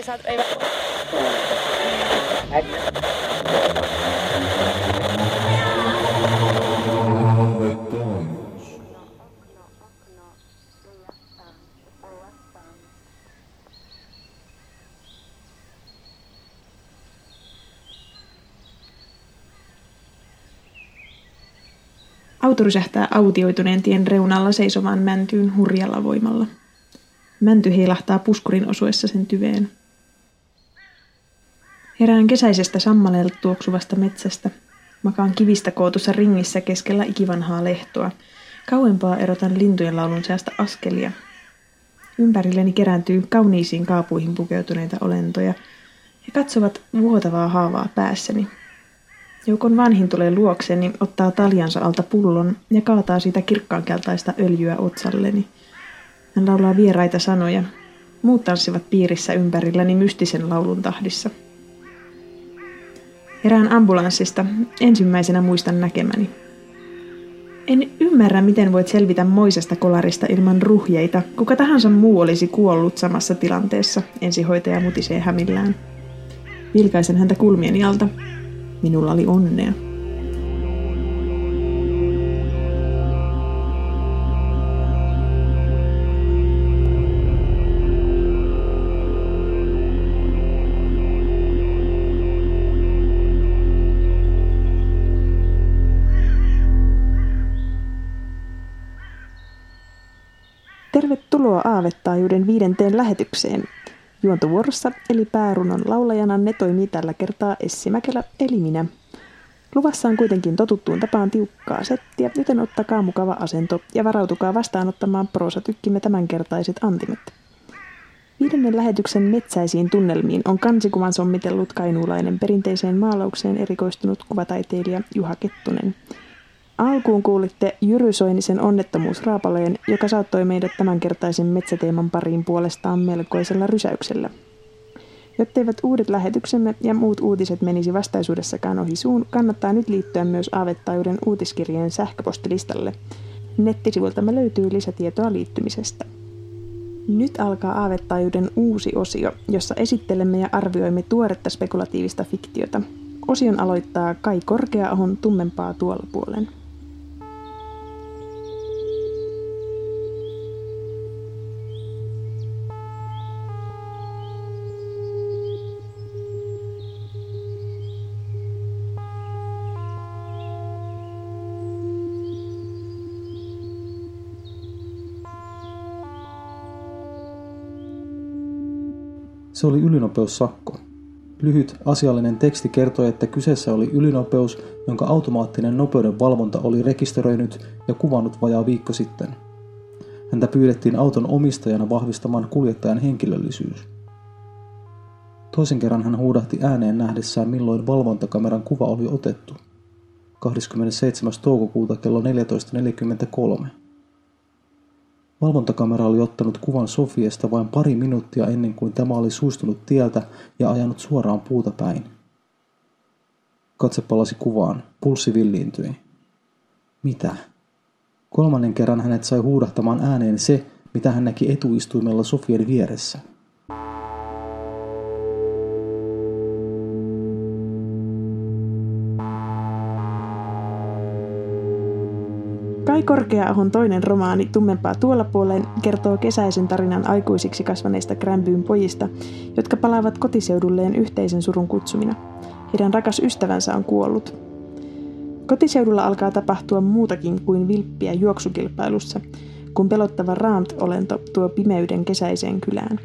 ei saa, ei... Auto rysähtää autioituneen tien reunalla seisovaan mäntyyn hurjalla voimalla. Mänty heilahtaa puskurin osuessa sen tyveen. Herään kesäisestä sammaleelta tuoksuvasta metsästä. Makaan kivistä kootussa ringissä keskellä ikivanhaa lehtoa. Kauempaa erotan lintujen laulun seasta askelia. Ympärilleni kerääntyy kauniisiin kaapuihin pukeutuneita olentoja. He katsovat vuotavaa haavaa päässäni. Joukon vanhin tulee luokseni, ottaa taljansa alta pullon ja kaataa siitä kirkkaankeltaista öljyä otsalleni. Hän laulaa vieraita sanoja. Muut tanssivat piirissä ympärilläni mystisen laulun tahdissa. Herään ambulanssista. Ensimmäisenä muistan näkemäni. En ymmärrä, miten voit selvitä moisesta kolarista ilman ruhjeita. Kuka tahansa muu olisi kuollut samassa tilanteessa, ensihoitaja mutisee hämillään. Vilkaisen häntä kulmieni alta. Minulla oli onnea. Tervetuloa Aavettaajuuden viidenteen lähetykseen. Juontovuorossa eli päärunon laulajana ne toimii tällä kertaa Essi Mäkelä eli minä. Luvassa on kuitenkin totuttuun tapaan tiukkaa settiä, joten ottakaa mukava asento ja varautukaa vastaanottamaan proosatykkimme tämänkertaiset antimet. Viidennen lähetyksen metsäisiin tunnelmiin on kansikuvan sommitellut kainuulainen perinteiseen maalaukseen erikoistunut kuvataiteilija Juha Kettunen. Alkuun kuulitte Jyry Soinisen onnettomuusraapaleen, joka saattoi meidät tämänkertaisen metsäteeman pariin puolestaan melkoisella rysäyksellä. Jotteivät uudet lähetyksemme ja muut uutiset menisi vastaisuudessakaan ohi suun, kannattaa nyt liittyä myös Aavettaajuuden uutiskirjeen sähköpostilistalle. Nettisivuiltamme löytyy lisätietoa liittymisestä. Nyt alkaa Aavettaajuuden uusi osio, jossa esittelemme ja arvioimme tuoretta spekulatiivista fiktiota. Osion aloittaa Kai Korkeaahon tummempaa tuolla puolen. Se oli ylinopeussakko. Lyhyt asiallinen teksti kertoi, että kyseessä oli ylinopeus, jonka automaattinen nopeuden valvonta oli rekisteröinyt ja kuvannut vajaa viikko sitten. Häntä pyydettiin auton omistajana vahvistamaan kuljettajan henkilöllisyys. Toisen kerran hän huudahti ääneen nähdessään, milloin valvontakameran kuva oli otettu. 27. toukokuuta kello 14.43. Valvontakamera oli ottanut kuvan Sofiesta vain pari minuuttia ennen kuin tämä oli suistunut tieltä ja ajanut suoraan puuta päin. Katse palasi kuvaan. Pulssi villiintyi. Mitä? Kolmannen kerran hänet sai huudahtamaan ääneen se, mitä hän näki etuistuimella Sofien vieressä – Kai Korkeaahon toinen romaani Tummempaa tuolla puoleen kertoo kesäisen tarinan aikuisiksi kasvaneista Gränbyyn pojista, jotka palaavat kotiseudulleen yhteisen surun kutsumina. Heidän rakas ystävänsä on kuollut. Kotiseudulla alkaa tapahtua muutakin kuin vilppiä juoksukilpailussa, kun pelottava Raant-olento tuo pimeyden kesäiseen kylään.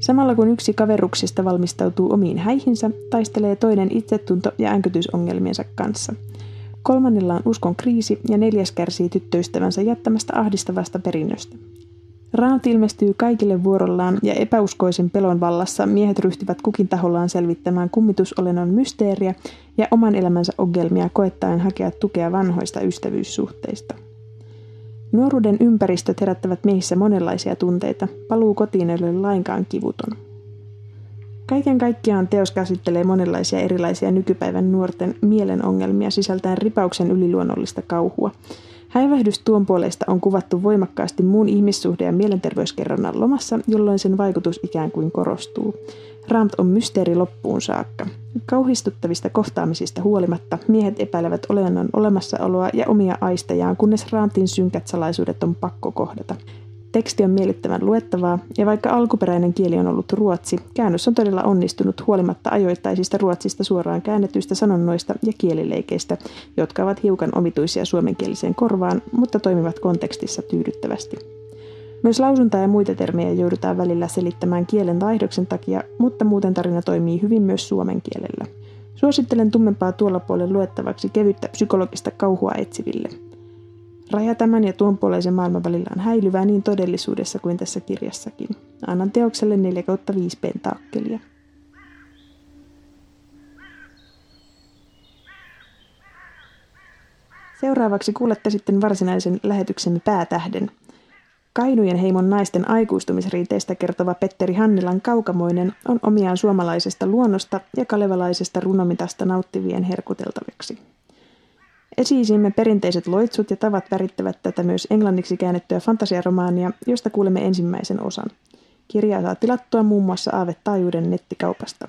Samalla kun yksi kaveruksista valmistautuu omiin häihinsä, taistelee toinen itsetunto- ja änkytysongelmiensa kanssa – Kolmannella on uskon kriisi ja neljäs kärsii tyttöystävänsä jättämästä ahdistavasta perinnöstä. Raant ilmestyy kaikille vuorollaan ja epäuskoisen pelon vallassa miehet ryhtyvät kukin tahollaan selvittämään kummitusolennon mysteeriä ja oman elämänsä ongelmia koettaen hakea tukea vanhoista ystävyyssuhteista. Nuoruuden ympäristöt herättävät meissä monenlaisia tunteita. Paluu kotiin ei ole lainkaan kivuton. Kaiken kaikkiaan teos käsittelee monenlaisia erilaisia nykypäivän nuorten mielen ongelmia sisältäen ripauksen yliluonnollista kauhua. Häivähdys tuon puolesta on kuvattu voimakkaasti muun ihmissuhde- ja mielenterveyskerronnan lomassa, jolloin sen vaikutus ikään kuin korostuu. Ramt on mysteeri loppuun saakka. Kauhistuttavista kohtaamisista huolimatta miehet epäilevät olennon olemassaoloa ja omia aistejaan, kunnes Ramtin synkät salaisuudet on pakko kohdata. Teksti on miellyttävän luettavaa, ja vaikka alkuperäinen kieli on ollut ruotsi, käännös on todella onnistunut huolimatta ajoittaisista ruotsista suoraan käännetyistä sanonnoista ja kielileikeistä, jotka ovat hiukan omituisia suomenkieliseen korvaan, mutta toimivat kontekstissa tyydyttävästi. Myös lausuntaa ja muita termejä joudutaan välillä selittämään kielen vaihdoksen takia, mutta muuten tarina toimii hyvin myös suomen kielellä. Suosittelen tummempaa tuolla puolella luettavaksi kevyttä psykologista kauhua etsiville – Raja tämän ja tuon puoleisen maailman välillä on häilyvää niin todellisuudessa kuin tässä kirjassakin. Annan teokselle 4 5 pentaakkelia. Seuraavaksi kuulette sitten varsinaisen lähetyksemme päätähden. Kainujen heimon naisten aikuistumisriiteistä kertova Petteri Hannilan Kaukamoinen on omiaan suomalaisesta luonnosta ja kalevalaisesta runomitasta nauttivien herkuteltaviksi. Esiisimme perinteiset loitsut ja tavat värittävät tätä myös englanniksi käännettyä fantasiaromaania, josta kuulemme ensimmäisen osan. Kirjaa saa tilattua muun muassa Aave Taajuuden nettikaupasta.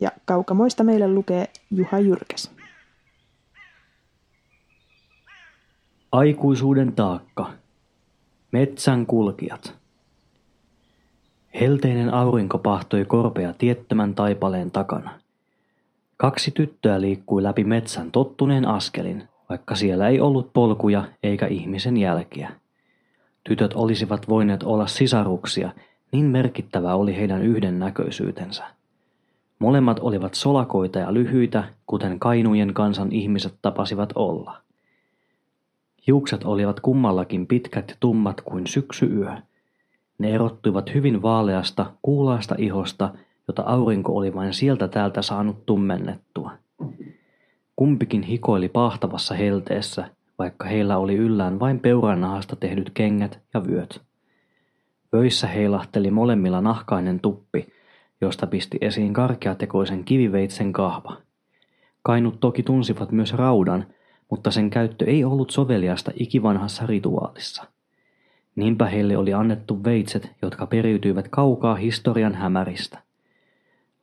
Ja kaukamoista meille lukee Juha Jyrkäs. Aikuisuuden taakka. Metsän kulkijat. Helteinen aurinko pahtoi korpea tiettömän taipaleen takana. Kaksi tyttöä liikkui läpi metsän tottuneen askelin, vaikka siellä ei ollut polkuja eikä ihmisen jälkiä. Tytöt olisivat voineet olla sisaruksia, niin merkittävä oli heidän yhdennäköisyytensä. Molemmat olivat solakoita ja lyhyitä, kuten Kainujen kansan ihmiset tapasivat olla. Hiukset olivat kummallakin pitkät ja tummat kuin syksyyö. Ne erottuivat hyvin vaaleasta, kuulaasta ihosta jota aurinko oli vain sieltä täältä saanut tummennettua. Kumpikin hikoili pahtavassa helteessä, vaikka heillä oli yllään vain peuranahasta tehdyt kengät ja vyöt. Vöissä heilahteli molemmilla nahkainen tuppi, josta pisti esiin karkeatekoisen kiviveitsen kahva. Kainut toki tunsivat myös raudan, mutta sen käyttö ei ollut soveliasta ikivanhassa rituaalissa. Niinpä heille oli annettu veitset, jotka periytyivät kaukaa historian hämäristä –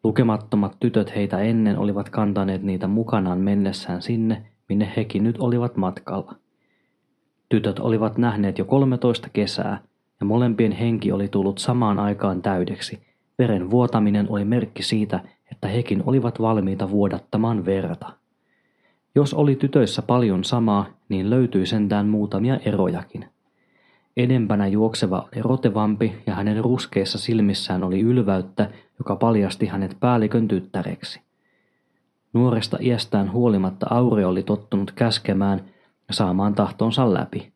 Lukemattomat tytöt heitä ennen olivat kantaneet niitä mukanaan mennessään sinne, minne hekin nyt olivat matkalla. Tytöt olivat nähneet jo 13 kesää, ja molempien henki oli tullut samaan aikaan täydeksi. Veren vuotaminen oli merkki siitä, että hekin olivat valmiita vuodattamaan verta. Jos oli tytöissä paljon samaa, niin löytyi sentään muutamia erojakin – Edempänä juokseva oli rotevampi ja hänen ruskeissa silmissään oli ylväyttä, joka paljasti hänet päällikön tyttäreksi. Nuoresta iästään huolimatta Aure oli tottunut käskemään ja saamaan tahtonsa läpi.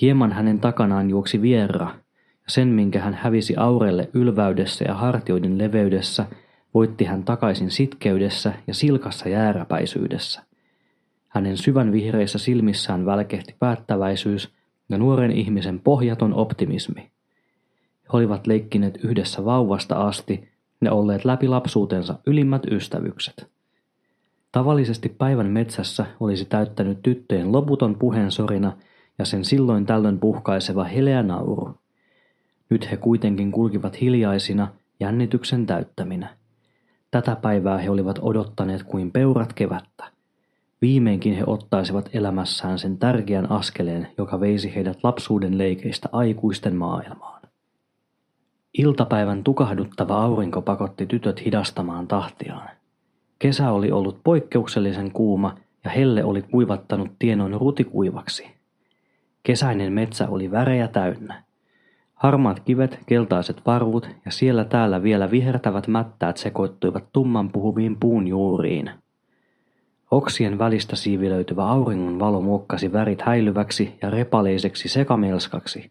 Hieman hänen takanaan juoksi Vierra, ja sen minkä hän hävisi Aurelle ylväydessä ja hartioiden leveydessä, voitti hän takaisin sitkeydessä ja silkassa jääräpäisyydessä. Hänen syvän vihreissä silmissään välkehti päättäväisyys – ja nuoren ihmisen pohjaton optimismi. He olivat leikkineet yhdessä vauvasta asti ne olleet läpi lapsuutensa ylimmät ystävykset. Tavallisesti päivän metsässä olisi täyttänyt tyttöjen loputon puheensorina ja sen silloin tällöin puhkaiseva heleä nauru. Nyt he kuitenkin kulkivat hiljaisina, jännityksen täyttäminä. Tätä päivää he olivat odottaneet kuin peurat kevättä. Viimeinkin he ottaisivat elämässään sen tärkeän askeleen, joka veisi heidät lapsuuden leikeistä aikuisten maailmaan. Iltapäivän tukahduttava aurinko pakotti tytöt hidastamaan tahtiaan. Kesä oli ollut poikkeuksellisen kuuma ja helle oli kuivattanut tienoin rutikuivaksi. Kesäinen metsä oli värejä täynnä. Harmaat kivet, keltaiset varvut ja siellä täällä vielä vihertävät mättäät sekoittuivat tumman puhuviin puun juuriin – Oksien välistä siivilöityvä auringon valo muokkasi värit häilyväksi ja repaleiseksi sekamelskaksi.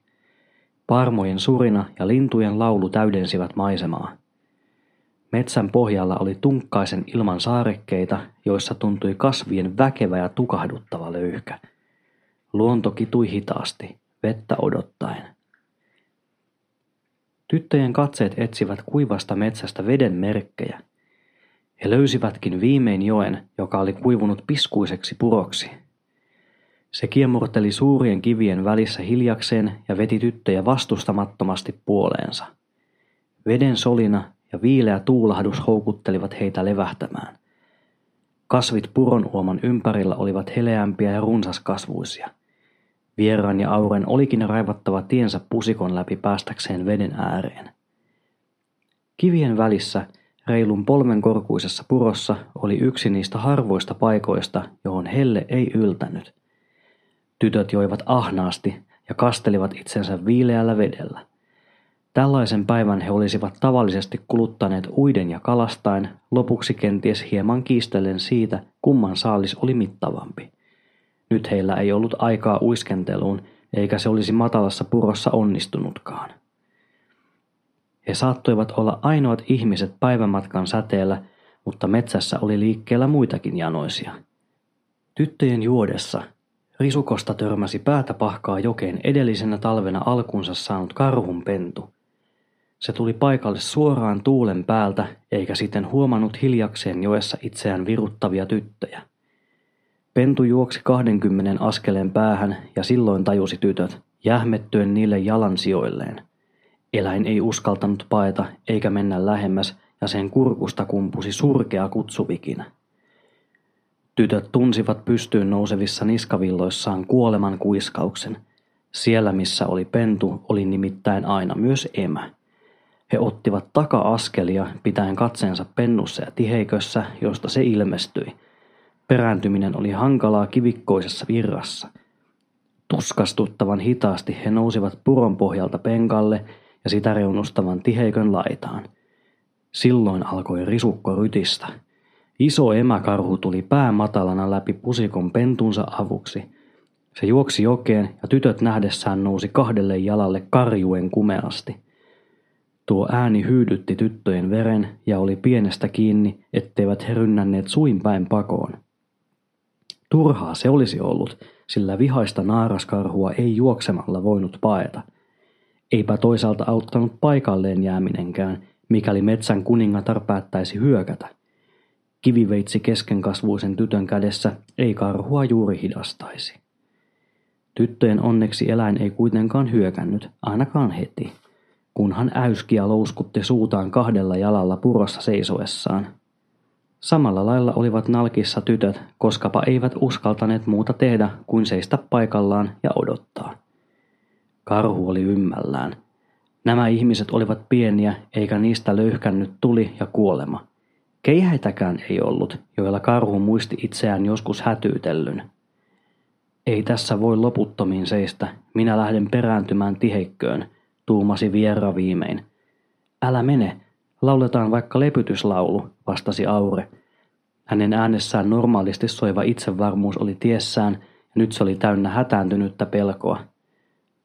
Parmojen surina ja lintujen laulu täydensivät maisemaa. Metsän pohjalla oli tunkkaisen ilman saarekkeita, joissa tuntui kasvien väkevä ja tukahduttava löyhkä. Luonto kitui hitaasti, vettä odottaen. Tyttöjen katseet etsivät kuivasta metsästä veden merkkejä – he löysivätkin viimein joen, joka oli kuivunut piskuiseksi puroksi. Se kiemurteli suurien kivien välissä hiljakseen ja veti tyttöjä vastustamattomasti puoleensa. Veden solina ja viileä tuulahdus houkuttelivat heitä levähtämään. Kasvit puronuoman ympärillä olivat heleämpiä ja runsaskasvuisia. Vieraan ja Auren olikin raivattava tiensä pusikon läpi päästäkseen veden ääreen. Kivien välissä, reilun polven korkuisessa purossa, oli yksi niistä harvoista paikoista, johon helle ei yltänyt. Tytöt joivat ahnaasti ja kastelivat itsensä viileällä vedellä. Tällaisen päivän he olisivat tavallisesti kuluttaneet uiden ja kalastain, lopuksi kenties hieman kiistellen siitä, kumman saalis oli mittavampi. Nyt heillä ei ollut aikaa uiskenteluun, eikä se olisi matalassa purossa onnistunutkaan. He saattoivat olla ainoat ihmiset päivämatkan säteellä, mutta metsässä oli liikkeellä muitakin janoisia. Tyttöjen juodessa risukosta törmäsi päätä pahkaa jokeen edellisenä talvena alkunsa saanut karhun pentu. Se tuli paikalle suoraan tuulen päältä, eikä sitten huomannut hiljakseen joessa itseään viruttavia tyttöjä. Pentu juoksi kahdenkymmenen askeleen päähän ja silloin tajusi tytöt, jähmettyen niille jalansijoilleen. Eläin ei uskaltanut paeta eikä mennä lähemmäs ja sen kurkusta kumpusi surkea kutsuvikinä. Tytöt tunsivat pystyyn nousevissa niskavilloissaan kuoleman kuiskauksen. Siellä missä oli pentu, oli nimittäin aina myös emä. He ottivat taka-askelia pitäen katseensa pennussa ja tiheikössä, josta se ilmestyi. Perääntyminen oli hankalaa kivikkoisessa virrassa. Tuskastuttavan hitaasti he nousivat puron pohjalta penkalle ja sitä reunustavan tiheikön laitaan. Silloin alkoi risukko rytistä. Iso emäkarhu tuli päämatalana läpi pusikon pentunsa avuksi. Se juoksi jokeen ja tytöt nähdessään nousi kahdelle jalalle karjuen kumeasti. Tuo ääni hyydytti tyttöjen veren ja oli pienestä kiinni, etteivät he rynnänneet suin päin pakoon. Turhaa se olisi ollut, sillä vihaista naaraskarhua ei juoksemalla voinut paeta. Eipä toisaalta auttanut paikalleen jääminenkään, mikäli metsän kuningatar päättäisi hyökätä. Kiviveitsi keskenkasvuisen tytön kädessä ei karhua juuri hidastaisi. Tyttöjen onneksi eläin ei kuitenkaan hyökännyt, ainakaan heti kunhan äyskiä louskutti suutaan kahdella jalalla purossa seisoessaan. Samalla lailla olivat nalkissa tytöt, koskapa eivät uskaltaneet muuta tehdä kuin seistä paikallaan ja odottaa. Karhu oli ymmällään. Nämä ihmiset olivat pieniä, eikä niistä löyhkännyt tuli ja kuolema. Keihäitäkään ei ollut, joilla karhu muisti itseään joskus hätyytellyn. Ei tässä voi loputtomiin seistä, minä lähden perääntymään tiheikköön, tuumasi Vierra viimein. Älä mene, lauletaan vaikka lepytyslaulu, vastasi Aure. Hänen äänessään normaalisti soiva itsevarmuus oli tiessään, ja nyt se oli täynnä hätääntynyttä pelkoa.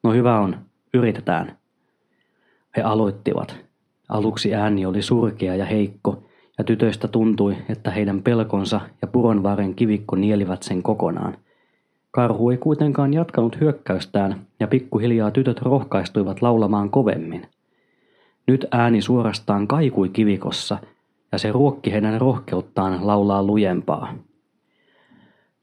No hyvä on, yritetään. He aloittivat. Aluksi ääni oli surkea ja heikko, ja tytöistä tuntui, että heidän pelkonsa ja puronvaren kivikko nielivät sen kokonaan – Karhu ei kuitenkaan jatkanut hyökkäystään ja pikkuhiljaa tytöt rohkaistuivat laulamaan kovemmin. Nyt ääni suorastaan kaikui kivikossa ja se ruokki heidän rohkeuttaan laulaa lujempaa.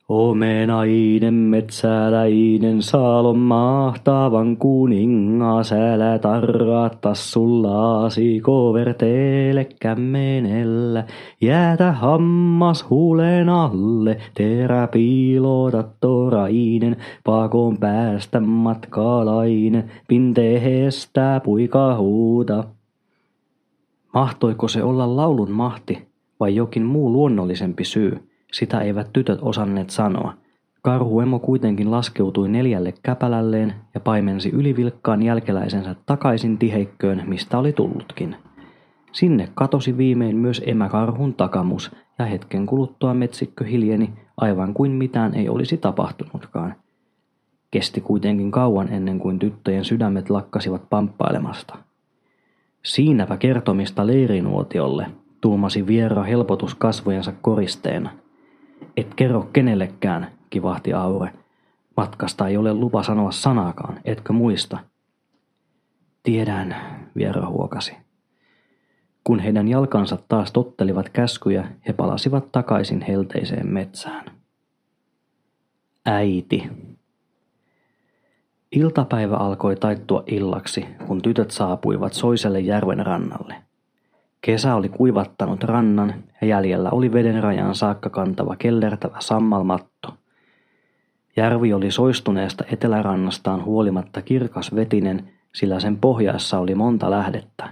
Omenainen metsäläinen saalon mahtavan kuningas, älä tarrata sullaasi koverteele kämmenellä. Jäätä hammas huulen alle, terä piilota torainen, pakon päästä matkalainen, pinteestä puika huuta. Mahtoiko se olla laulun mahti vai jokin muu luonnollisempi syy? Sitä eivät tytöt osanneet sanoa. Karhuemo kuitenkin laskeutui neljälle käpälälleen ja paimensi ylivilkkaan jälkeläisensä takaisin tiheikköön, mistä oli tullutkin. Sinne katosi viimein myös emäkarhun takamus, ja hetken kuluttua metsikkö hiljeni, aivan kuin mitään ei olisi tapahtunutkaan. Kesti kuitenkin kauan ennen kuin tyttöjen sydämet lakkasivat pamppailemasta. Siinäpä kertomista leirinuotiolle, tuumasi Viera helpotus kasvojensa koristeena – et kerro kenellekään, kivahti Aure. Matkasta ei ole lupa sanoa sanaakaan, etkö muista? Tiedän, Viera huokasi. Kun heidän jalkansa taas tottelivat käskyjä, he palasivat takaisin helteiseen metsään. Äiti, Iltapäivä alkoi taittua illaksi, kun tytöt saapuivat Soiselle järven rannalle. Kesä oli kuivattanut rannan ja jäljellä oli veden rajan saakka kantava kellertävä sammalmatto. Järvi oli soistuneesta etelärannastaan huolimatta kirkas vetinen, sillä sen pohjaessa oli monta lähdettä.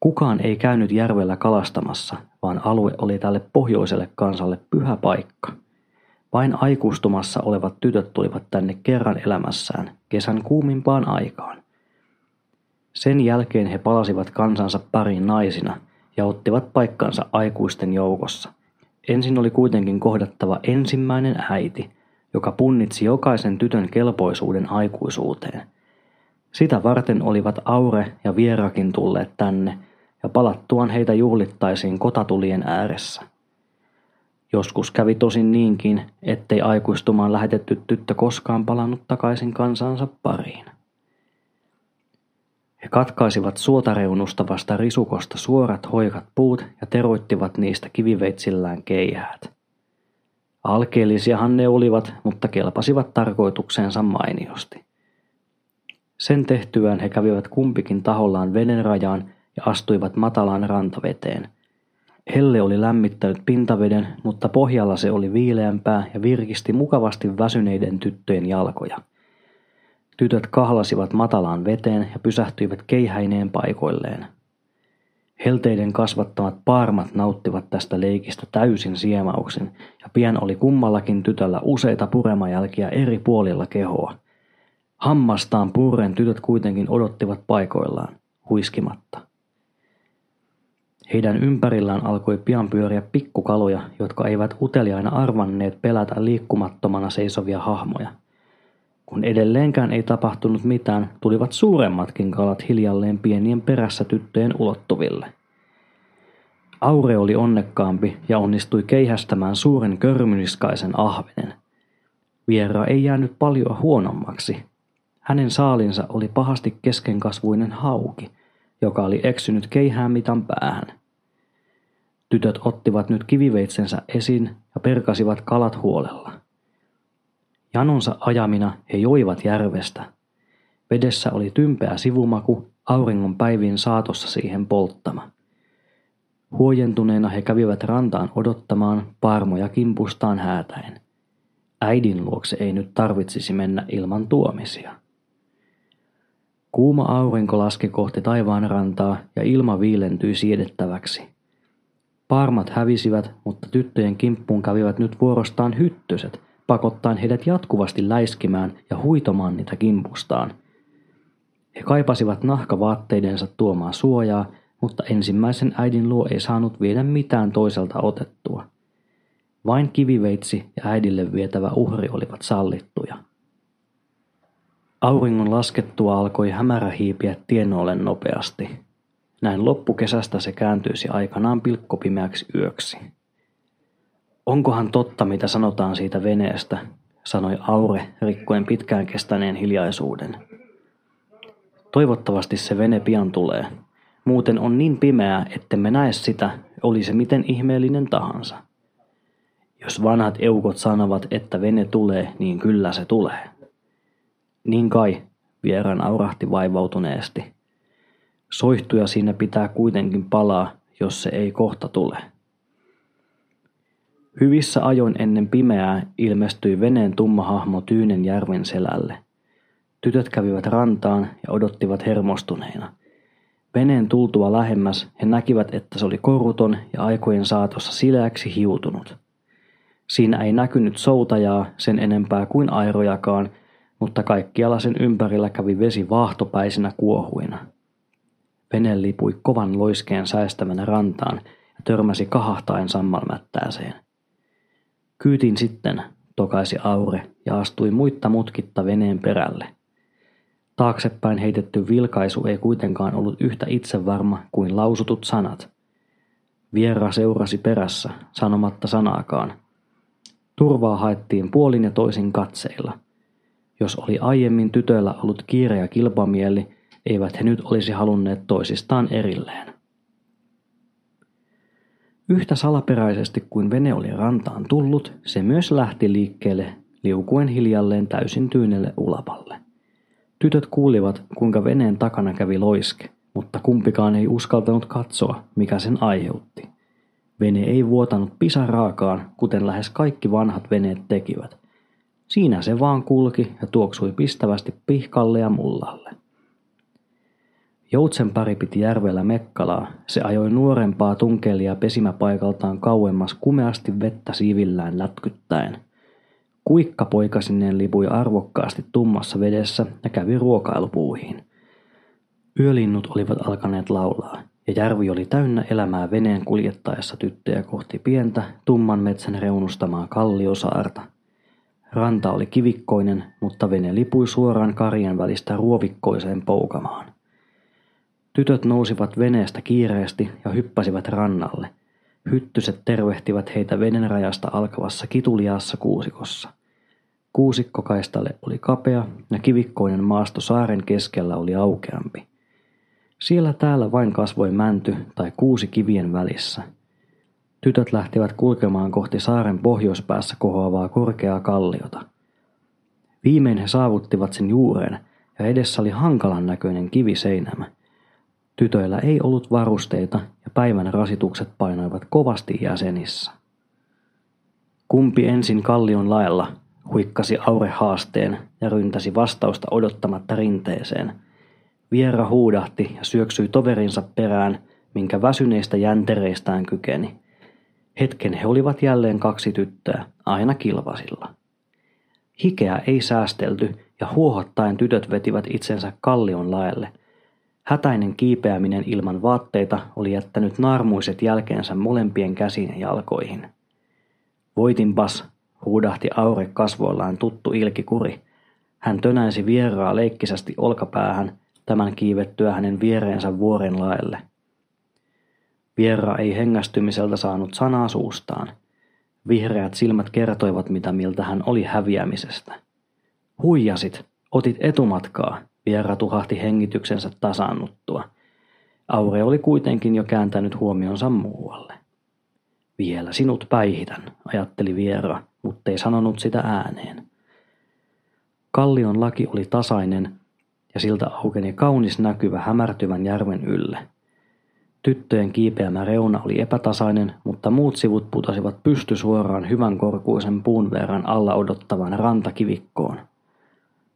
Kukaan ei käynyt järvellä kalastamassa, vaan alue oli tälle pohjoiselle kansalle pyhä paikka. Vain aikuistumassa olevat tytöt tulivat tänne kerran elämässään, kesän kuumimpaan aikaan. Sen jälkeen he palasivat kansansa pariin naisina ja ottivat paikkansa aikuisten joukossa. Ensin oli kuitenkin kohdattava ensimmäinen äiti, joka punnitsi jokaisen tytön kelpoisuuden aikuisuuteen. Sitä varten olivat Aure ja Vierakin tulleet tänne, ja palattuaan heitä juhlittaisiin kotatulien ääressä. Joskus kävi tosin niinkin, ettei aikuistumaan lähetetty tyttö koskaan palannut takaisin kansansa pariin. He katkaisivat suotareunusta vasta risukosta suorat hoikat puut ja teroittivat niistä kiviveitsillään keihäät. Alkeellisiahan ne olivat, mutta kelpasivat tarkoitukseensa mainiosti. Sen tehtyään he kävivät kumpikin tahollaan veden rajaan ja astuivat matalaan rantaveteen. Helle oli lämmittänyt pintaveden, mutta pohjalla se oli viileämpää ja virkisti mukavasti väsyneiden tyttöjen jalkoja – Tytöt kahlasivat matalaan veteen ja pysähtyivät keihäineen paikoilleen. Helteiden kasvattamat paarmat nauttivat tästä leikistä täysin siemauksin, ja pian oli kummallakin tytöllä useita puremajälkiä eri puolilla kehoa. Hammastaan purren tytöt kuitenkin odottivat paikoillaan, huiskimatta. Heidän ympärillään alkoi pian pyöriä pikkukaloja, jotka eivät uteliaina arvanneet pelätä liikkumattomana seisovia hahmoja – kun edelleenkään ei tapahtunut mitään, tulivat suuremmatkin kalat hiljalleen pienien perässä tyttöjen ulottuville. Aure oli onnekkaampi ja onnistui keihästämään suuren körmyniskaisen ahvenen. Viera ei jäänyt paljon huonommaksi. Hänen saalinsa oli pahasti keskenkasvuinen hauki, joka oli eksynyt keihään mitan päähän. Tytöt ottivat nyt kiviveitsensä esiin ja perkasivat kalat huolella – Janonsa ajamina he joivat järvestä. Vedessä oli tympeä sivumaku, auringon päivin saatossa siihen polttama. Huojentuneena he kävivät rantaan odottamaan parmoja kimpustaan häätäen. Äidin luokse ei nyt tarvitsisi mennä ilman tuomisia. Kuuma aurinko laski kohti taivaan rantaa ja ilma viilentyi siedettäväksi. Parmat hävisivät, mutta tyttöjen kimppuun kävivät nyt vuorostaan hyttyset, pakottaen heidät jatkuvasti läiskimään ja huitomaan niitä kimpustaan. He kaipasivat nahkavaatteidensa tuomaa suojaa, mutta ensimmäisen äidin luo ei saanut viedä mitään toiselta otettua. Vain kiviveitsi ja äidille vietävä uhri olivat sallittuja. Auringon laskettua alkoi hämärä hiipiä tienoille nopeasti. Näin loppukesästä se kääntyisi aikanaan pilkkopimeäksi yöksi. Onkohan totta, mitä sanotaan siitä veneestä, sanoi Aure rikkoen pitkään kestäneen hiljaisuuden. Toivottavasti se vene pian tulee. Muuten on niin pimeää, ettemme näe sitä, oli se miten ihmeellinen tahansa. Jos vanhat eukot sanovat, että vene tulee, niin kyllä se tulee. Niin kai, vieraan aurahti vaivautuneesti. Soihtuja siinä pitää kuitenkin palaa, jos se ei kohta tule. Hyvissä ajoin ennen pimeää ilmestyi veneen tumma hahmo Tyynen järven selälle. Tytöt kävivät rantaan ja odottivat hermostuneina. Veneen tultua lähemmäs he näkivät, että se oli koruton ja aikojen saatossa sileäksi hiutunut. Siinä ei näkynyt soutajaa sen enempää kuin airojakaan, mutta kaikkialla sen ympärillä kävi vesi vaahtopäisinä kuohuina. Vene lipui kovan loiskeen säästävänä rantaan ja törmäsi kahahtaen sammalmättääseen. Kyytin sitten, tokaisi Aure ja astui muitta mutkitta veneen perälle. Taaksepäin heitetty vilkaisu ei kuitenkaan ollut yhtä itsevarma kuin lausutut sanat. Viera seurasi perässä, sanomatta sanaakaan. Turvaa haettiin puolin ja toisin katseilla. Jos oli aiemmin tytöillä ollut kiire ja kilpamieli, eivät he nyt olisi halunneet toisistaan erilleen. Yhtä salaperäisesti kuin vene oli rantaan tullut, se myös lähti liikkeelle liukuen hiljalleen täysin tyynelle ulapalle. Tytöt kuulivat, kuinka veneen takana kävi loiske, mutta kumpikaan ei uskaltanut katsoa, mikä sen aiheutti. Vene ei vuotanut pisaraakaan, kuten lähes kaikki vanhat veneet tekivät. Siinä se vaan kulki ja tuoksui pistävästi pihkalle ja mullalle. Joutsen pari piti järvellä Mekkalaa. Se ajoi nuorempaa tunkelia pesimäpaikaltaan kauemmas kumeasti vettä siivillään lätkyttäen. Kuikka poikasineen lipui arvokkaasti tummassa vedessä ja kävi ruokailupuuhiin. Yölinnut olivat alkaneet laulaa, ja järvi oli täynnä elämää veneen kuljettaessa tyttöjä kohti pientä, tumman metsän reunustamaa kalliosaarta. Ranta oli kivikkoinen, mutta vene lipui suoraan karjen välistä ruovikkoiseen poukamaan. Tytöt nousivat veneestä kiireesti ja hyppäsivät rannalle. Hyttyset tervehtivät heitä veden rajasta alkavassa kituliaassa kuusikossa. Kuusikkokaistalle oli kapea ja kivikkoinen maasto saaren keskellä oli aukeampi. Siellä täällä vain kasvoi mänty tai kuusi kivien välissä. Tytöt lähtivät kulkemaan kohti saaren pohjoispäässä kohoavaa korkeaa kalliota. Viimein he saavuttivat sen juuren ja edessä oli hankalan näköinen kiviseinämä. Tytöillä ei ollut varusteita ja päivän rasitukset painoivat kovasti jäsenissä. Kumpi ensin kallion laella, huikkasi Aure haasteen ja ryntäsi vastausta odottamatta rinteeseen. Viera huudahti ja syöksyi toverinsa perään, minkä väsyneistä jäntereistään kykeni. Hetken he olivat jälleen kaksi tyttöä, aina kilvasilla. Hikeä ei säästelty ja huohottaen tytöt vetivät itsensä kallion laelle – Hätäinen kiipeäminen ilman vaatteita oli jättänyt naarmuiset jälkeensä molempien käsiin ja jalkoihin. Voitinpas, huudahti Aure kasvoillaan tuttu ilkikuri. Hän tönäisi vieraa leikkisästi olkapäähän, tämän kiivettyä hänen viereensä vuoren laelle. Viera ei hengästymiseltä saanut sanaa suustaan. Vihreät silmät kertoivat, mitä miltä hän oli häviämisestä. Huijasit, otit etumatkaa, Viera tuhahti hengityksensä tasannuttua. Aure oli kuitenkin jo kääntänyt huomionsa muualle. Vielä sinut päihitän, ajatteli Viera, mutta ei sanonut sitä ääneen. Kallion laki oli tasainen ja siltä aukeni kaunis näkyvä hämärtyvän järven ylle. Tyttöjen kiipeämä reuna oli epätasainen, mutta muut sivut putosivat pysty suoraan hyvän korkuisen puun verran alla odottavan rantakivikkoon.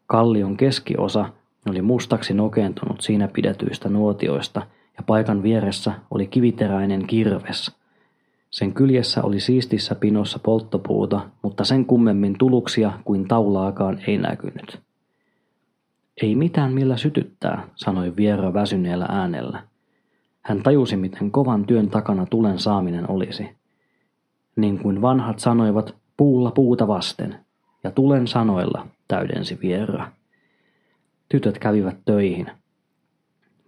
Kallion keskiosa oli mustaksi nokeentunut siinä pidetyistä nuotioista ja paikan vieressä oli kiviteräinen kirves. Sen kyljessä oli siistissä pinossa polttopuuta, mutta sen kummemmin tuluksia kuin taulaakaan ei näkynyt. Ei mitään millä sytyttää, sanoi Viera väsyneellä äänellä. Hän tajusi, miten kovan työn takana tulen saaminen olisi. Niin kuin vanhat sanoivat, puulla puuta vasten, ja tulen sanoilla, täydensi Viera. Tytöt kävivät töihin.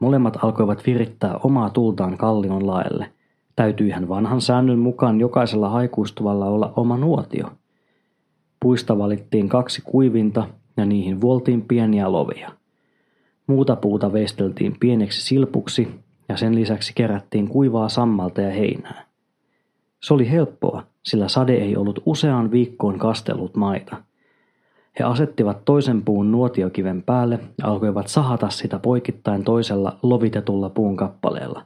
Molemmat alkoivat virittää omaa tultaan kallion laelle. Täytyihän vanhan säännön mukaan jokaisella haikuistuvalla olla oma nuotio. Puista valittiin kaksi kuivinta ja niihin vuoltiin pieniä lovia. Muuta puuta veisteltiin pieneksi silpuksi ja sen lisäksi kerättiin kuivaa sammalta ja heinää. Se oli helppoa, sillä sade ei ollut useaan viikkoon kastellut maita – he asettivat toisen puun nuotiokiven päälle ja alkoivat sahata sitä poikittain toisella lovitetulla puun kappaleella.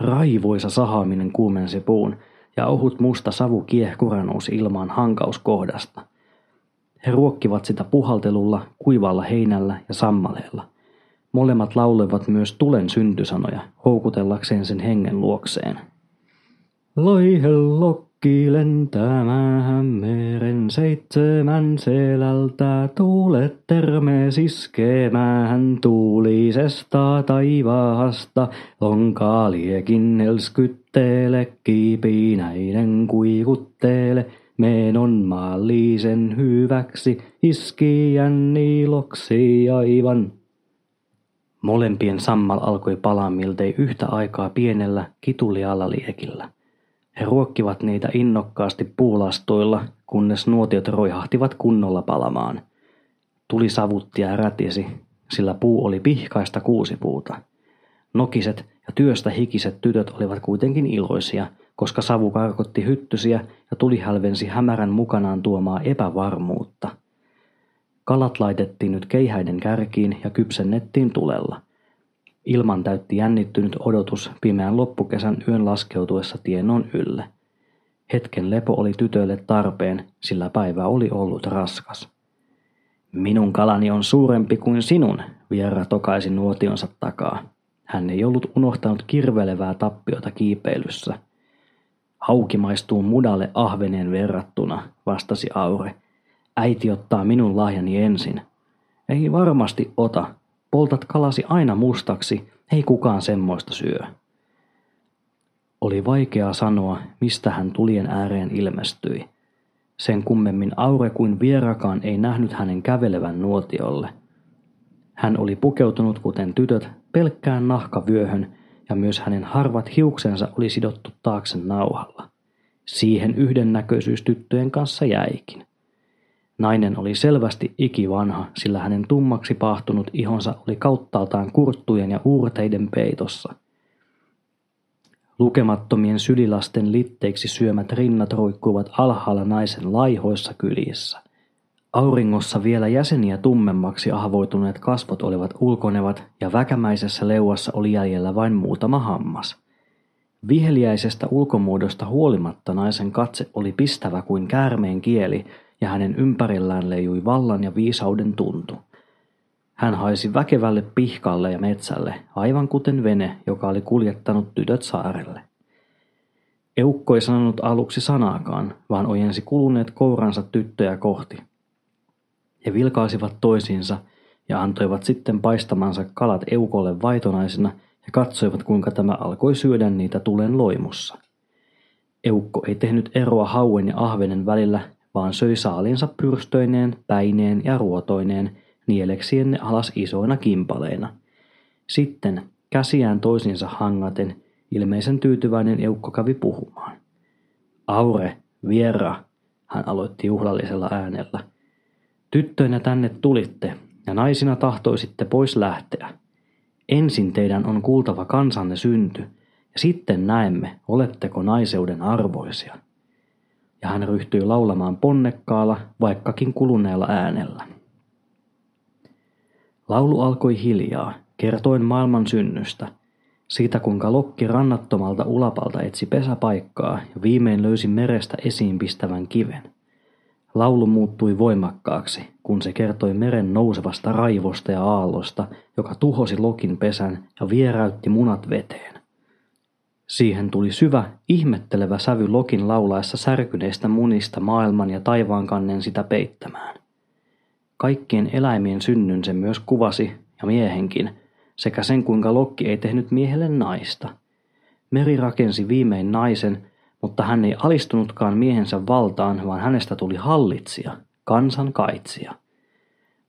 Raivoisa sahaaminen kuumensi puun ja ohut musta savu kiehkura nousi ilmaan hankauskohdasta. He ruokkivat sitä puhaltelulla, kuivalla heinällä ja sammaleella. Molemmat laulevat myös tulen syntysanoja, houkutellakseen sen hengen luokseen. Loihellok Pukki lentämään meren seitsemän selältä, tuulet termees iskemään tuulisesta taivaasta, lonkaaliekin elskytteele, kiipinäinen kuikutteele, menon maallisen hyväksi, iskijän iloksi aivan. Molempien sammal alkoi palaa miltei yhtä aikaa pienellä kitulialla liekillä. He ruokkivat niitä innokkaasti puulastoilla, kunnes nuotiot roihahtivat kunnolla palamaan. Tuli savutti ja rätisi, sillä puu oli pihkaista kuusipuuta. Nokiset ja työstä hikiset tytöt olivat kuitenkin iloisia, koska savu karkotti hyttysiä ja tuli hälvensi hämärän mukanaan tuomaa epävarmuutta. Kalat laitettiin nyt keihäiden kärkiin ja kypsennettiin tulella. Ilman täytti jännittynyt odotus pimeän loppukesän yön laskeutuessa tienoon ylle. Hetken lepo oli tytöille tarpeen, sillä päivä oli ollut raskas. Minun kalani on suurempi kuin sinun, Vierra tokaisi nuotionsa takaa. Hän ei ollut unohtanut kirvelevää tappiota kiipeilyssä. Hauki maistuu mudalle ahveneen verrattuna, vastasi Aure. Äiti ottaa minun lahjani ensin. Ei varmasti ota. Poltat kalasi aina mustaksi, ei kukaan semmoista syö. Oli vaikea sanoa, mistä hän tulien ääreen ilmestyi. Sen kummemmin Aure kuin vierakaan ei nähnyt hänen kävelevän nuotiolle. Hän oli pukeutunut kuten tytöt pelkkään nahkavyöhön ja myös hänen harvat hiuksensa oli sidottu taakse nauhalla. Siihen yhdennäköisyys tyttöjen kanssa jäikin. Nainen oli selvästi ikivanha, sillä hänen tummaksi pahtunut ihonsa oli kauttaaltaan kurttujen ja uurteiden peitossa – Lukemattomien sylilasten litteiksi syömät rinnat roikkuivat alhaalla naisen laihoissa kylissä. Auringossa vielä jäseniä tummemmaksi ahvoituneet kasvot olivat ulkonevat ja väkämäisessä leuassa oli jäljellä vain muutama hammas. Viheliäisestä ulkomuodosta huolimatta naisen katse oli pistävä kuin käärmeen kieli ja hänen ympärillään leijui vallan ja viisauden tuntu – hän haisi väkevälle pihkalle ja metsälle, aivan kuten vene, joka oli kuljettanut tytöt saarelle. Eukko ei sanonut aluksi sanaakaan, vaan ojensi kuluneet kouransa tyttöjä kohti. He vilkaisivat toisiinsa ja antoivat sitten paistamansa kalat Eukolle vaitonaisena ja katsoivat kuinka tämä alkoi syödä niitä tulen loimussa. Eukko ei tehnyt eroa hauen ja ahvenen välillä, vaan söi saalinsa pyrstöineen, päineen ja ruotoineen – nieleksien ne alas isoina kimpaleina. Sitten, käsiään toisinsa hangaten, ilmeisen tyytyväinen eukko kävi puhumaan. Aure, viera, hän aloitti juhlallisella äänellä. Tyttöinä tänne tulitte, ja naisina tahtoisitte pois lähteä. Ensin teidän on kuultava kansanne synty, ja sitten näemme, oletteko naiseuden arvoisia. Ja hän ryhtyi laulamaan ponnekkaalla, vaikkakin kuluneella äänellä. Laulu alkoi hiljaa, kertoen maailman synnystä, siitä kuinka lokki rannattomalta ulapalta etsi pesäpaikkaa ja viimein löysi merestä esiin pistävän kiven. Laulu muuttui voimakkaaksi, kun se kertoi meren nousevasta raivosta ja aallosta, joka tuhosi lokin pesän ja vieräytti munat veteen. Siihen tuli syvä, ihmettelevä sävy lokin laulaessa särkyneistä munista maailman ja taivaan kannen sitä peittämään. Kaikkien eläimien synnyn se myös kuvasi, ja miehenkin, sekä sen kuinka Lokki ei tehnyt miehelle naista. Meri rakensi viimein naisen, mutta hän ei alistunutkaan miehensä valtaan, vaan hänestä tuli hallitsija, kansan kaitsija.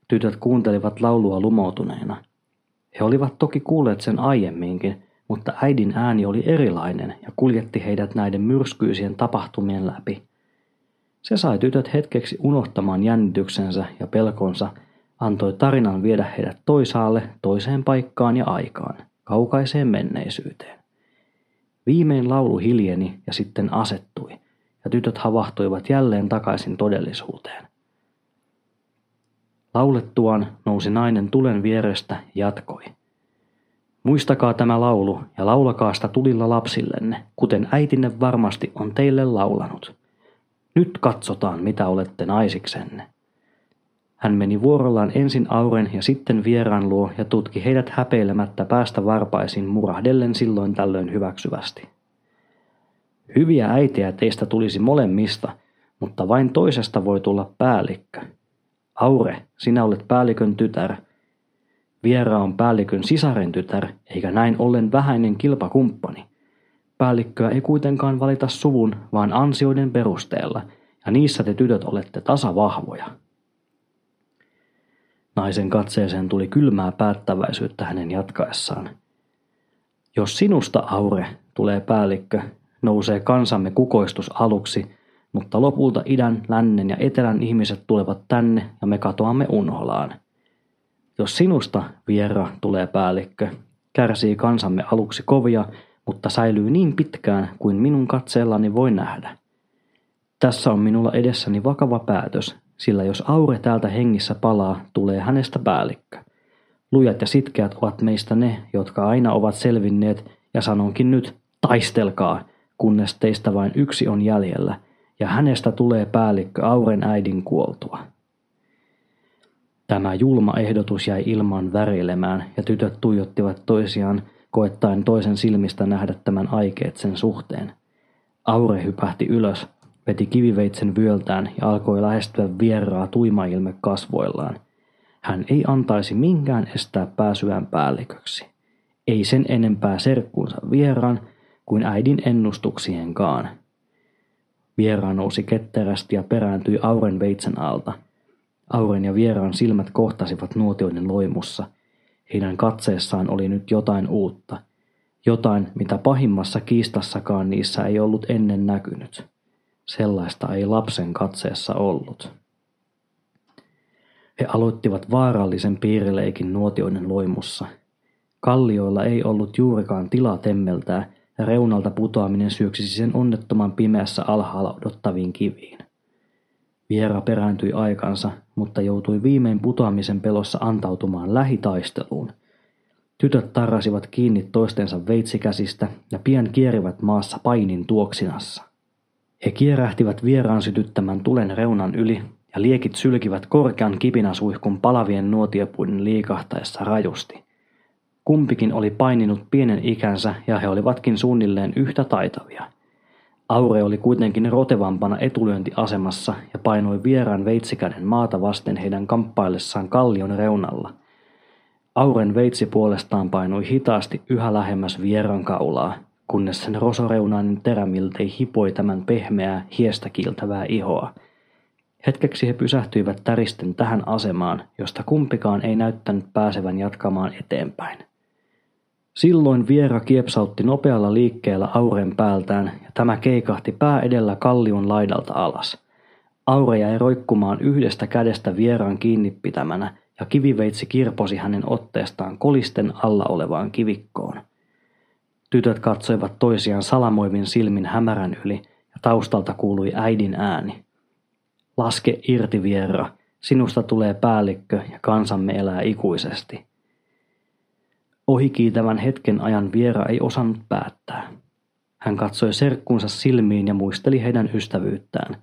Tytöt kuuntelivat laulua lumoutuneena. He olivat toki kuulleet sen aiemminkin, mutta äidin ääni oli erilainen ja kuljetti heidät näiden myrskyisien tapahtumien läpi – se sai tytöt hetkeksi unohtamaan jännityksensä ja pelkonsa, antoi tarinan viedä heidät toisaalle, toiseen paikkaan ja aikaan, kaukaiseen menneisyyteen. Viimein laulu hiljeni ja sitten asettui, ja tytöt havahtuivat jälleen takaisin todellisuuteen. Laulettuaan nousi nainen tulen vierestä ja jatkoi. Muistakaa tämä laulu ja laulakaa sitä tulilla lapsillenne, kuten äitinne varmasti on teille laulanut – nyt katsotaan, mitä olette naisiksenne. Hän meni vuorollaan ensin Auren ja sitten vieraan luo ja tutki heidät häpeilemättä päästä varpaisin murahdellen silloin tällöin hyväksyvästi. Hyviä äitejä teistä tulisi molemmista, mutta vain toisesta voi tulla päällikkö. Aure, sinä olet päällikön tytär. Viera on päällikön sisaren tytär, eikä näin ollen vähäinen kilpakumppani – Päällikköä ei kuitenkaan valita suvun, vaan ansioiden perusteella, ja niissä te tytöt olette tasavahvoja. Naisen katseeseen tuli kylmää päättäväisyyttä hänen jatkaessaan. Jos sinusta, Aure, tulee päällikkö, nousee kansamme kukoistus aluksi, mutta lopulta idän, lännen ja etelän ihmiset tulevat tänne ja me katoamme unholaan. Jos sinusta, Viera, tulee päällikkö, kärsii kansamme aluksi kovia mutta säilyy niin pitkään kuin minun katseellani voi nähdä. Tässä on minulla edessäni vakava päätös, sillä jos Aure täältä hengissä palaa, tulee hänestä päällikkö. Lujat ja sitkeät ovat meistä ne, jotka aina ovat selvinneet, ja sanonkin nyt, taistelkaa, kunnes teistä vain yksi on jäljellä, ja hänestä tulee päällikkö Auren äidin kuoltua. Tämä julma ehdotus jäi ilmaan värilemään, ja tytöt tuijottivat toisiaan, koettaen toisen silmistä nähdä tämän aikeet sen suhteen. Aure hypähti ylös, veti kiviveitsen vyöltään ja alkoi lähestyä vieraa tuimailme kasvoillaan. Hän ei antaisi minkään estää pääsyään päälliköksi. Ei sen enempää serkkuunsa vieraan kuin äidin ennustuksienkaan. Vieraa nousi ketterästi ja perääntyi Auren veitsen alta. Auren ja vieraan silmät kohtasivat nuotioiden loimussa. Heidän katseessaan oli nyt jotain uutta. Jotain, mitä pahimmassa kiistassakaan niissä ei ollut ennen näkynyt. Sellaista ei lapsen katseessa ollut. He aloittivat vaarallisen piirileikin nuotioiden loimussa. Kallioilla ei ollut juurikaan tilaa temmeltää, ja reunalta putoaminen syöksisi sen onnettoman pimeässä alhaalla odottaviin kiviin. Viera perääntyi aikansa, mutta joutui viimein putoamisen pelossa antautumaan lähitaisteluun. Tytöt tarrasivat kiinni toistensa veitsikäsistä ja pian kierivät maassa painin tuoksinassa. He kierähtivät vieraan sytyttämän tulen reunan yli ja liekit sylkivät korkean kipinäsuihkun palavien nuotiopuiden liikahtaessa rajusti. Kumpikin oli paininut pienen ikänsä ja he olivatkin suunnilleen yhtä taitavia. Aure oli kuitenkin rotevampana etulyöntiasemassa ja painoi vieraan veitsikäden maata vasten heidän kamppaillessaan kallion reunalla. Auren veitsi puolestaan painoi hitaasti yhä lähemmäs vieran kaulaa, kunnes sen rosoreunainen terä miltei hipoi tämän pehmeää, hiestä kiiltävää ihoa. Hetkeksi he pysähtyivät täristen tähän asemaan, josta kumpikaan ei näyttänyt pääsevän jatkamaan eteenpäin. Silloin viera kiepsautti nopealla liikkeellä auren päältään ja tämä keikahti pää edellä kallion laidalta alas. Aure jäi roikkumaan yhdestä kädestä vieraan kiinni pitämänä ja kiviveitsi kirposi hänen otteestaan kolisten alla olevaan kivikkoon. Tytöt katsoivat toisiaan salamoivin silmin hämärän yli ja taustalta kuului äidin ääni. Laske irti vierra, sinusta tulee päällikkö ja kansamme elää ikuisesti. Ohikiitävän hetken ajan viera ei osannut päättää. Hän katsoi serkkunsa silmiin ja muisteli heidän ystävyyttään.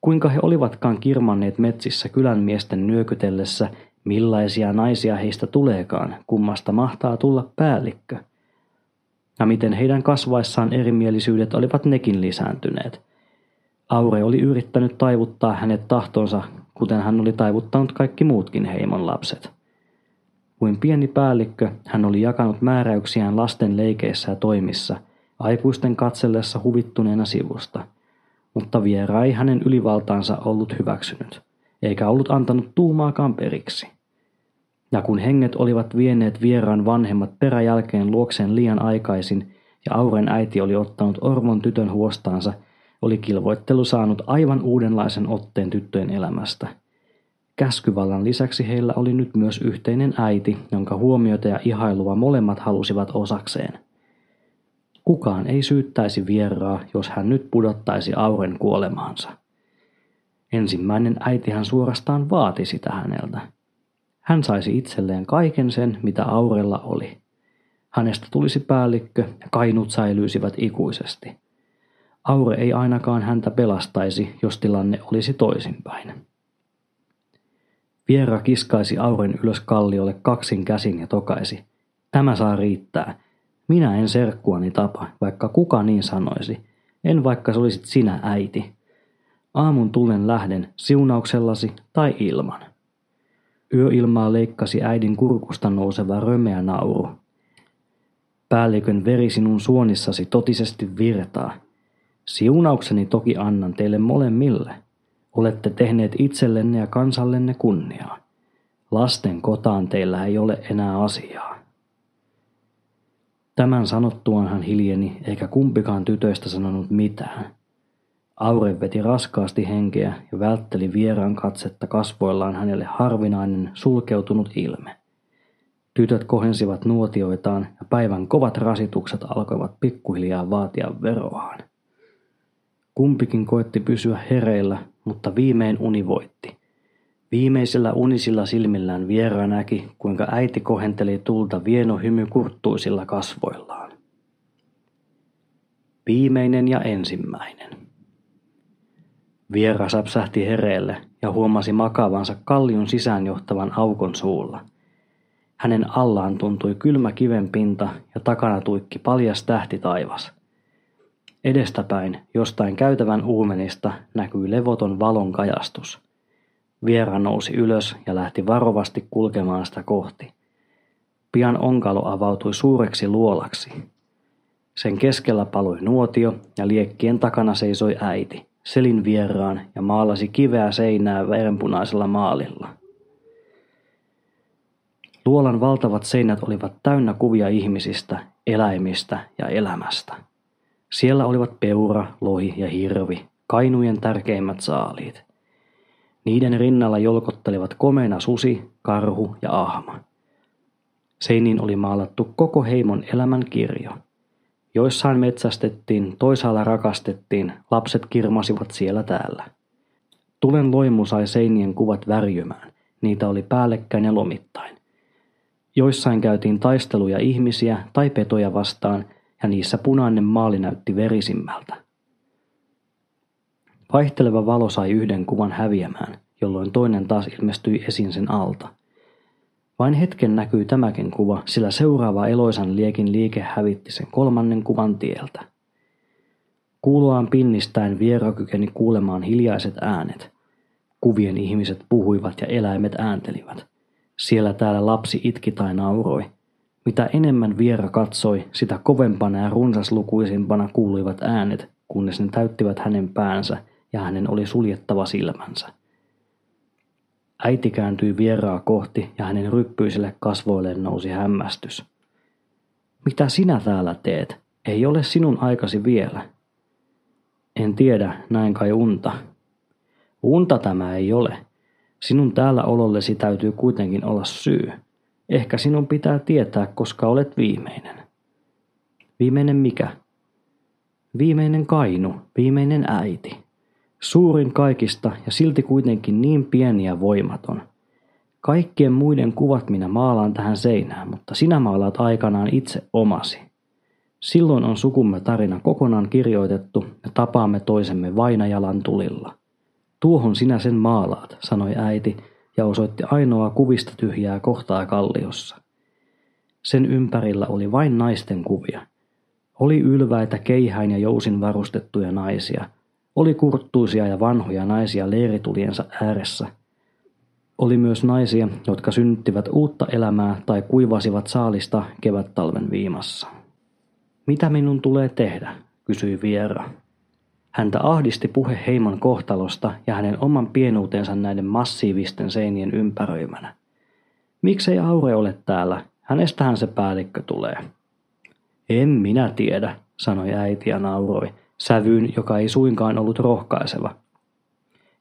Kuinka he olivatkaan kirmanneet metsissä kylän miesten nyökytellessä, millaisia naisia heistä tuleekaan, kummasta mahtaa tulla päällikkö. Ja miten heidän kasvaessaan erimielisyydet olivat nekin lisääntyneet. Aure oli yrittänyt taivuttaa hänet tahtonsa, kuten hän oli taivuttanut kaikki muutkin heimon lapset. Kuin pieni päällikkö, hän oli jakanut määräyksiään lasten leikeissä ja toimissa, aikuisten katsellessa huvittuneena sivusta. Mutta viera ei hänen ylivaltaansa ollut hyväksynyt, eikä ollut antanut tuumaakaan periksi. Ja kun henget olivat vieneet vieraan vanhemmat peräjälkeen luokseen liian aikaisin ja Auren äiti oli ottanut Ormon tytön huostaansa, oli kilvoittelu saanut aivan uudenlaisen otteen tyttöjen elämästä – Käskyvallan lisäksi heillä oli nyt myös yhteinen äiti, jonka huomiota ja ihailua molemmat halusivat osakseen. Kukaan ei syyttäisi vieraa, jos hän nyt pudottaisi Auren kuolemaansa. Ensimmäinen äitihän suorastaan vaati sitä häneltä. Hän saisi itselleen kaiken sen, mitä Aurella oli. Hänestä tulisi päällikkö ja kainut säilyisivät ikuisesti. Aure ei ainakaan häntä pelastaisi, jos tilanne olisi toisinpäin. Viera kiskaisi Auren ylös kalliolle kaksin käsin ja tokaisi. Tämä saa riittää. Minä en serkkuani tapa, vaikka kuka niin sanoisi. En vaikka se olisit sinä äiti. Aamun tulen lähden siunauksellasi tai ilman. Yöilmaa leikkasi äidin kurkusta nouseva römeä nauru. Päällikön veri sinun suonissasi totisesti virtaa. Siunaukseni toki annan teille molemmille. Olette tehneet itsellenne ja kansallenne kunniaa. Lasten kotaan teillä ei ole enää asiaa. Tämän sanottuaan hän hiljeni, eikä kumpikaan tytöistä sanonut mitään. Aure veti raskaasti henkeä ja vältteli vieraan katsetta kasvoillaan hänelle harvinainen sulkeutunut ilme. Tytöt kohensivat nuotioitaan ja päivän kovat rasitukset alkoivat pikkuhiljaa vaatia veroaan. Kumpikin koetti pysyä hereillä, mutta viimein uni voitti. Viimeisillä unisilla silmillään Viera näki, kuinka äiti kohenteli tulta vieno hymy kurttuisilla kasvoillaan. Viimeinen ja ensimmäinen. Viera säpsähti hereelle ja huomasi makavansa kallion sisään johtavan aukon suulla. Hänen allaan tuntui kylmä kiven pinta ja takana tuikki paljas tähti taivas. Edestäpäin jostain käytävän uumenista näkyi levoton valon kajastus. Viera nousi ylös ja lähti varovasti kulkemaan sitä kohti. Pian onkalo avautui suureksi luolaksi. Sen keskellä paloi nuotio ja liekkien takana seisoi äiti, selin vieraan ja maalasi kiveä seinää verenpunaisella maalilla. Luolan valtavat seinät olivat täynnä kuvia ihmisistä, eläimistä ja elämästä. Siellä olivat peura, lohi ja hirvi, kainujen tärkeimmät saaliit. Niiden rinnalla jolkottelivat komeena susi, karhu ja ahma. Seiniin oli maalattu koko heimon elämän kirjo. Joissain metsästettiin, toisaalla rakastettiin, lapset kirmasivat siellä täällä. Tulen loimu sai seinien kuvat värjymään, niitä oli päällekkäin ja lomittain. Joissain käytiin taisteluja ihmisiä tai petoja vastaan, ja niissä punainen maali näytti verisimmältä. Vaihteleva valo sai yhden kuvan häviämään, jolloin toinen taas ilmestyi esiin sen alta. Vain hetken näkyy tämäkin kuva, sillä seuraava eloisan liekin liike hävitti sen kolmannen kuvan tieltä. Kuuloaan pinnistäen Viera kykeni kuulemaan hiljaiset äänet. Kuvien ihmiset puhuivat ja eläimet ääntelivät. Siellä täällä lapsi itki tai nauroi. Mitä enemmän Viera katsoi, sitä kovempana ja runsaslukuisimpana kuuluivat äänet, kunnes ne täyttivät hänen päänsä ja hänen oli suljettava silmänsä. Äiti kääntyi vieraa kohti ja hänen ryppyisille kasvoilleen nousi hämmästys. Mitä sinä täällä teet? Ei ole sinun aikasi vielä. En tiedä, näin kai unta. Unta tämä ei ole. Sinun täällä olollesi täytyy kuitenkin olla syy. Ehkä sinun pitää tietää, koska olet viimeinen. Viimeinen mikä? Viimeinen kainu, viimeinen äiti. Suurin kaikista ja silti kuitenkin niin pieni ja voimaton. Kaikkien muiden kuvat minä maalaan tähän seinään, mutta sinä maalaat aikanaan itse omasi. Silloin on sukumme tarina kokonaan kirjoitettu ja tapaamme toisemme vainajalan tulilla. Tuohon sinä sen maalaat, sanoi äiti ja osoitti ainoa kuvista tyhjää kohtaa kalliossa. Sen ympärillä oli vain naisten kuvia. Oli ylväitä keihäin ja jousin varustettuja naisia – oli kurttuisia ja vanhoja naisia leirituliensa ääressä. Oli myös naisia, jotka synnyttivät uutta elämää tai kuivasivat saalista kevättalven viimassa. Mitä minun tulee tehdä, kysyi Viera. Häntä ahdisti puhe heimon kohtalosta ja hänen oman pienuutensa näiden massiivisten seinien ympäröimänä. Miksei Aure ole täällä? Hänestähän se päällikkö tulee. En minä tiedä, sanoi äiti ja nauroi sävyyn, joka ei suinkaan ollut rohkaiseva.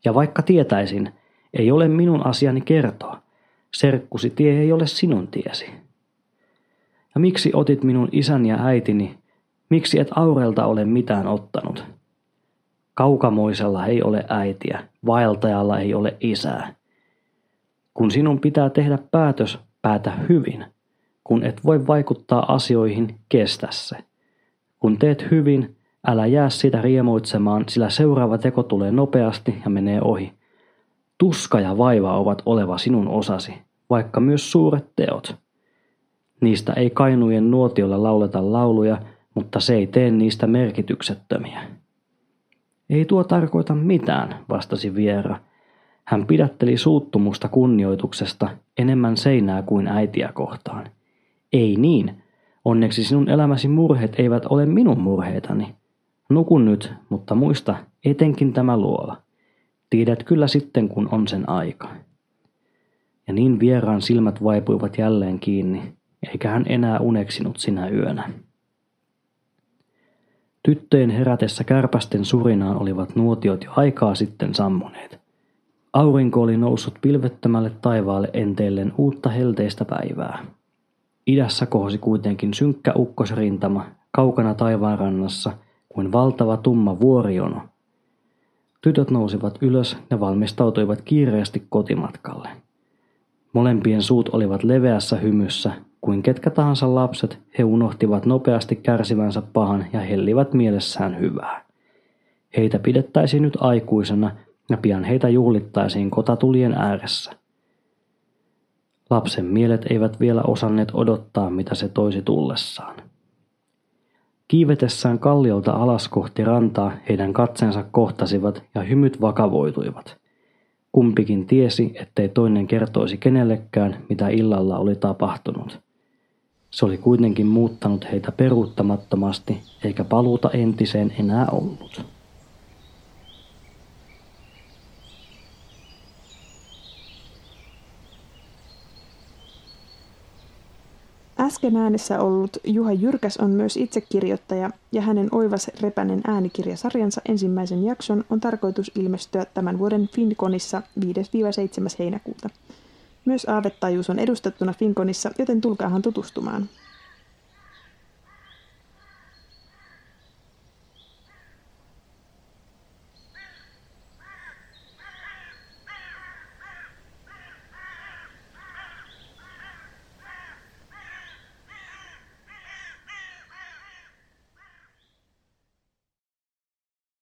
Ja vaikka tietäisin, ei ole minun asiani kertoa. Serkkusi tie ei ole sinun tiesi. Ja miksi otit minun isäni ja äitini? Miksi et Aurelta ole mitään ottanut? Kaukamoisella ei ole äitiä, vaeltajalla ei ole isää. Kun sinun pitää tehdä päätös, päätä hyvin. Kun et voi vaikuttaa asioihin, kestä se. Kun teet hyvin, Älä jää sitä riemuitsemaan, sillä seuraava teko tulee nopeasti ja menee ohi. Tuska ja vaiva ovat oleva sinun osasi, vaikka myös suuret teot. Niistä ei kainujen nuotiolla lauleta lauluja, mutta se ei tee niistä merkityksettömiä. Ei tuo tarkoita mitään, vastasi Viera. Hän pidätteli suuttumusta kunnioituksesta enemmän seinää kuin äitiä kohtaan. Ei niin. Onneksi sinun elämäsi murheet eivät ole minun murheitani. Nuku nyt, mutta muista etenkin tämä luola. Tiedät kyllä sitten, kun on sen aika. Ja niin vieraan silmät vaipuivat jälleen kiinni, eikä hän enää uneksinut sinä yönä. Tyttöjen herätessä kärpästen surinaan olivat nuotiot jo aikaa sitten sammuneet. Aurinko oli noussut pilvettömälle taivaalle enteellen uutta helteistä päivää. Idässä kohosi kuitenkin synkkä ukkosrintama kaukana taivaanrannassa – kuin valtava tumma vuorijono. Tytöt nousivat ylös ja valmistautuivat kiireesti kotimatkalle. Molempien suut olivat leveässä hymyssä, kuin ketkä tahansa lapset, he unohtivat nopeasti kärsivänsä pahan ja hellivät mielessään hyvää. Heitä pidettäisiin nyt aikuisena ja pian heitä juhlittaisiin kotatulien ääressä. Lapsen mielet eivät vielä osanneet odottaa, mitä se toisi tullessaan. Kiivetessään kalliolta alas kohti rantaa heidän katsensa kohtasivat ja hymyt vakavoituivat. Kumpikin tiesi, ettei toinen kertoisi kenellekään, mitä illalla oli tapahtunut. Se oli kuitenkin muuttanut heitä peruuttamattomasti, eikä paluuta entiseen enää ollut. Äsken äänessä ollut Juha Jyrkäs on myös itse kirjoittaja ja hänen Oivas Repänen äänikirjasarjansa ensimmäisen jakson on tarkoitus ilmestyä tämän vuoden Finkonissa 5-7. heinäkuuta. Myös aavettajuus on edustettuna Finkonissa, joten tulkaahan tutustumaan.